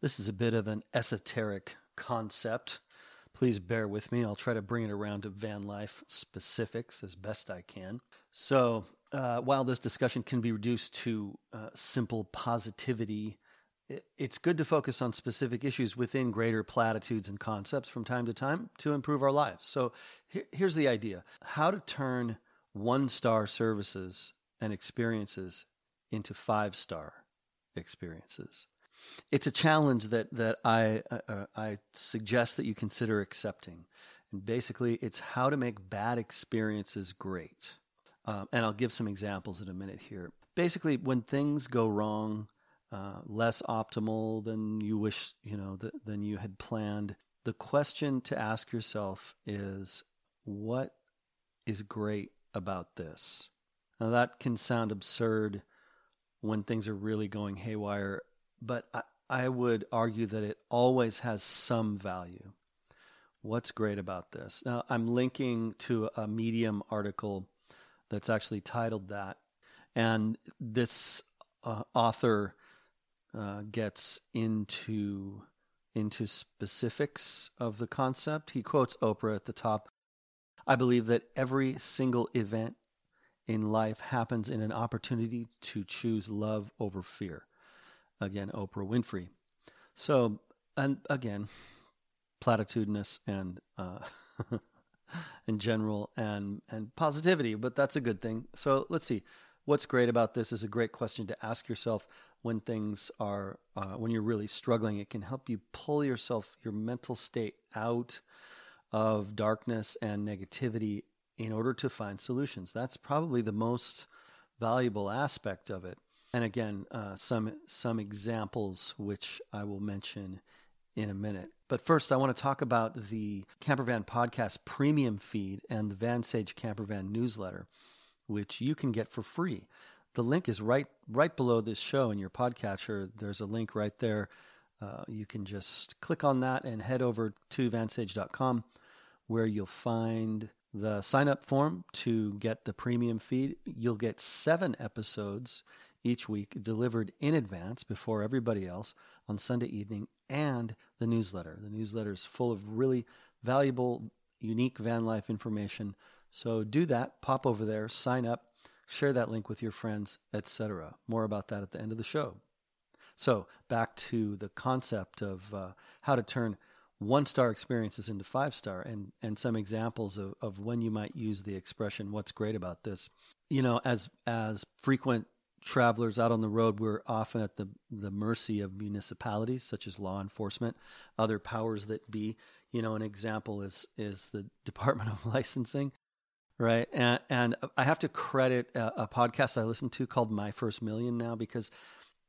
This is a bit of an esoteric concept. Please bear with me. I'll try to bring it around to van life specifics as best I can. So, uh, while this discussion can be reduced to uh, simple positivity, it's good to focus on specific issues within greater platitudes and concepts from time to time to improve our lives. So, here's the idea how to turn one star services and experiences into five star experiences it's a challenge that that I uh, uh, I suggest that you consider accepting. And basically, it's how to make bad experiences great. Um, and I'll give some examples in a minute here. Basically, when things go wrong, uh, less optimal than you wish, you know, th- than you had planned, the question to ask yourself is, what is great about this? Now that can sound absurd when things are really going haywire but I, I would argue that it always has some value. What's great about this? Now, I'm linking to a Medium article that's actually titled that. And this uh, author uh, gets into into specifics of the concept. He quotes Oprah at the top. I believe that every single event in life happens in an opportunity to choose love over fear. Again, Oprah Winfrey. So, and again, platitudinous and uh, in general and and positivity, but that's a good thing. So let's see. What's great about this is a great question to ask yourself when things are uh, when you're really struggling. It can help you pull yourself your mental state out of darkness and negativity in order to find solutions. That's probably the most valuable aspect of it. And again, uh, some some examples which I will mention in a minute. But first, I want to talk about the Campervan Podcast premium feed and the Vansage Campervan newsletter, which you can get for free. The link is right right below this show in your podcatcher. There's a link right there. Uh, you can just click on that and head over to vansage.com where you'll find the sign up form to get the premium feed. You'll get seven episodes each week delivered in advance before everybody else on Sunday evening and the newsletter. The newsletter is full of really valuable, unique van life information. So do that, pop over there, sign up, share that link with your friends, etc. More about that at the end of the show. So back to the concept of uh, how to turn one star experiences into five star and, and some examples of, of when you might use the expression what's great about this you know as as frequent travelers out on the road, we're often at the, the mercy of municipalities such as law enforcement, other powers that be. You know, an example is is the Department of Licensing, right? And, and I have to credit a, a podcast I listened to called My First Million now because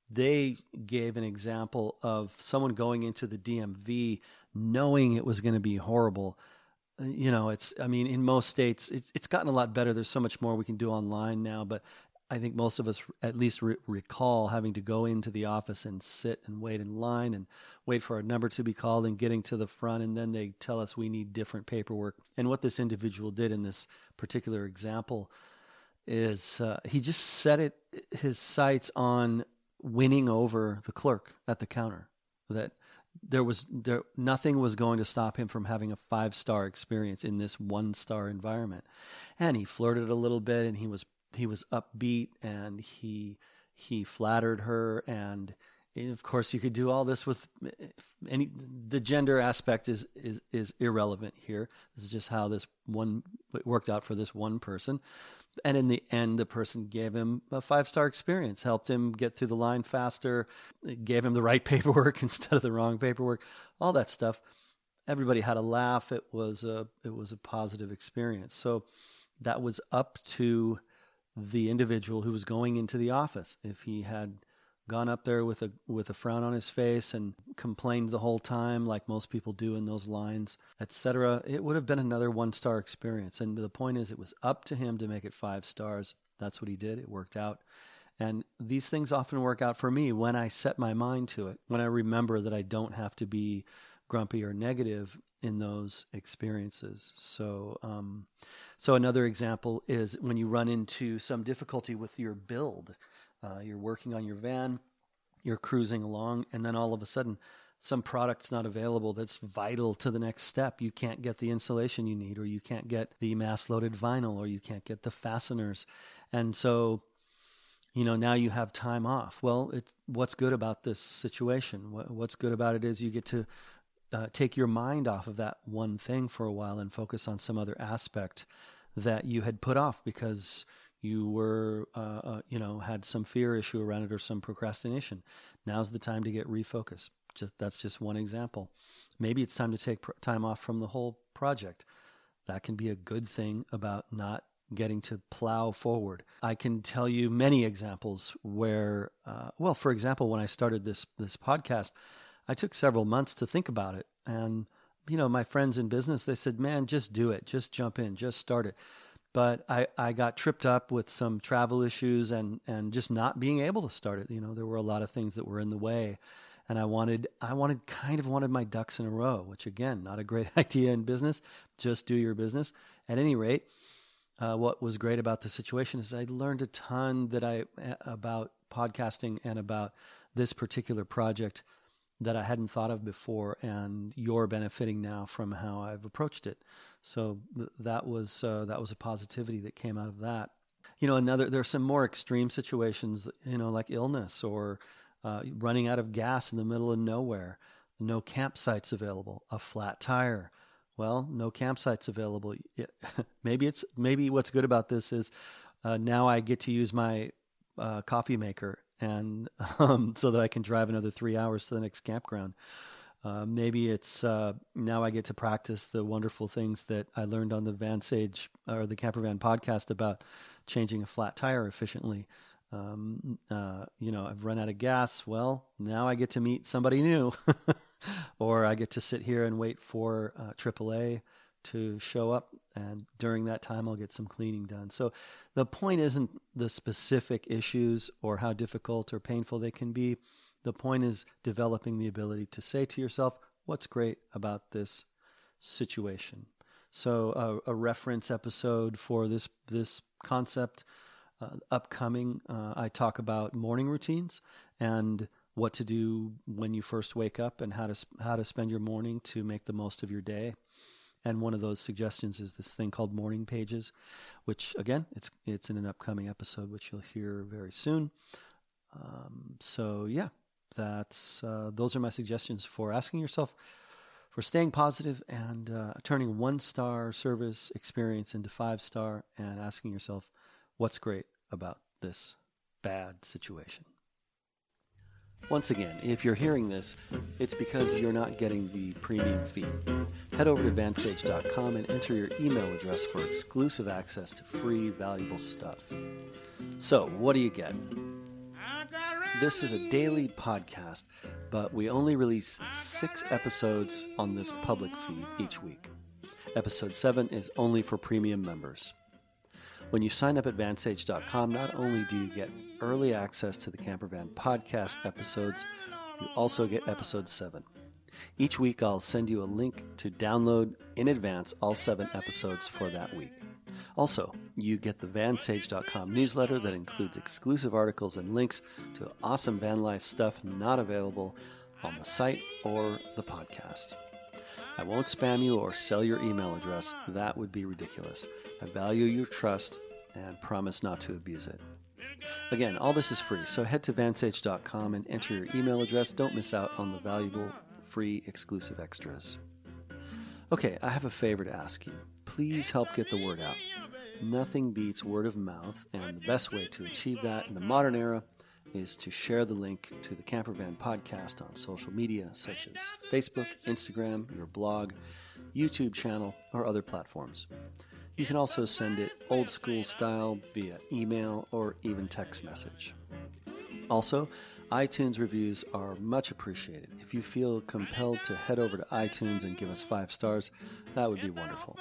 they gave an example of someone going into the DMV knowing it was going to be horrible. Uh, you know, it's, I mean, in most states, it's, it's gotten a lot better. There's so much more we can do online now, but I think most of us at least re- recall having to go into the office and sit and wait in line and wait for our number to be called and getting to the front. And then they tell us we need different paperwork. And what this individual did in this particular example is uh, he just set it his sights on winning over the clerk at the counter. That there was there nothing was going to stop him from having a five star experience in this one star environment. And he flirted a little bit and he was he was upbeat and he he flattered her. And of course you could do all this with eh, any the gender aspect is is is irrelevant here. This is just how this one worked out for this one person. And in the end the person gave him a five star experience helped him get through the line faster gave him the right paperwork instead of the wrong paperwork all that stuff. Everybody had a laugh. It was a it was a positive experience. So that was up to the individual who was going into the office. If he had gone up there with a with a frown on his face and complained the whole time like most people do in those lines, etc., it would have been another one-star experience. And the point is it was up to him to make it 5 stars. That's what he did. It worked out. And these things often work out for me when I set my mind to it, when I remember that I don't have to be grumpy or negative in those experiences. So, um, so another example is when you run into some difficulty with your build. Uh, you're working on your van, you're cruising along, and then all of a sudden, some product's not available that's vital to the next step. You can't get the insulation you need, or you can't get the mass loaded vinyl, or you can't get the fasteners. And so, you know, now you have time off. Well, it's what's good about this situation. What, what's good about it is you get to uh, take your mind off of that one thing for a while and focus on some other aspect that you had put off because you were, uh, uh, you know, had some fear issue around it or some procrastination. Now's the time to get refocused. Just, that's just one example. Maybe it's time to take pr- time off from the whole project. That can be a good thing about not getting to plow forward. I can tell you many examples where, uh, well, for example, when I started this this podcast, I took several months to think about it, and you know, my friends in business they said, "Man, just do it, just jump in, just start it." But I, I got tripped up with some travel issues and, and just not being able to start it. You know, there were a lot of things that were in the way and I wanted I wanted kind of wanted my ducks in a row, which again, not a great idea in business. Just do your business. At any rate, uh, what was great about the situation is I learned a ton that I about podcasting and about this particular project that I hadn't thought of before, and you're benefiting now from how I've approached it. So th- that was uh, that was a positivity that came out of that. You know, another there are some more extreme situations, you know, like illness or uh, running out of gas in the middle of nowhere, no campsites available, a flat tire. Well, no campsites available. maybe it's maybe what's good about this is uh, now I get to use my uh, coffee maker and um, so that I can drive another three hours to the next campground. Uh, maybe it's uh, now I get to practice the wonderful things that I learned on the Vansage or the Campervan podcast about changing a flat tire efficiently. Um, uh, you know, I've run out of gas. Well, now I get to meet somebody new, or I get to sit here and wait for uh, AAA to show up. And during that time, I'll get some cleaning done. So the point isn't the specific issues or how difficult or painful they can be. The point is developing the ability to say to yourself, what's great about this situation? So uh, a reference episode for this this concept uh, upcoming, uh, I talk about morning routines and what to do when you first wake up and how to how to spend your morning to make the most of your day. And one of those suggestions is this thing called morning pages, which again, it's it's in an upcoming episode, which you'll hear very soon. Um, so yeah, that's uh, those are my suggestions for asking yourself for staying positive and uh, turning one star service experience into five star and asking yourself what's great about this bad situation. Once again, if you're hearing this, it's because you're not getting the premium feed. Head over to vansage.com and enter your email address for exclusive access to free, valuable stuff. So, what do you get? This is a daily podcast, but we only release six episodes on this public feed each week. Episode 7 is only for premium members. When you sign up at vansage.com, not only do you get early access to the Campervan podcast episodes, you also get episode 7. Each week, I'll send you a link to download in advance all seven episodes for that week. Also, you get the vansage.com newsletter that includes exclusive articles and links to awesome van life stuff not available on the site or the podcast. I won't spam you or sell your email address, that would be ridiculous. I value your trust and promise not to abuse it. Again, all this is free, so head to vansage.com and enter your email address. Don't miss out on the valuable, free, exclusive extras. Okay, I have a favor to ask you. Please help get the word out. Nothing beats word of mouth, and the best way to achieve that in the modern era is to share the link to the Campervan podcast on social media such as Facebook, Instagram, your blog, YouTube channel, or other platforms. You can also send it old school style via email or even text message. Also, iTunes reviews are much appreciated. If you feel compelled to head over to iTunes and give us five stars, that would be wonderful.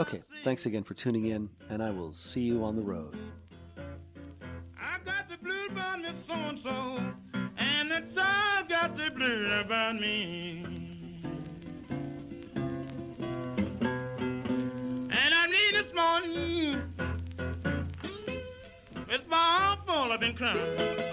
Okay, thanks again for tuning in, and I will see you on the road. I got the blues about me so and so, and the got the blues about me. With my fault I've been crying.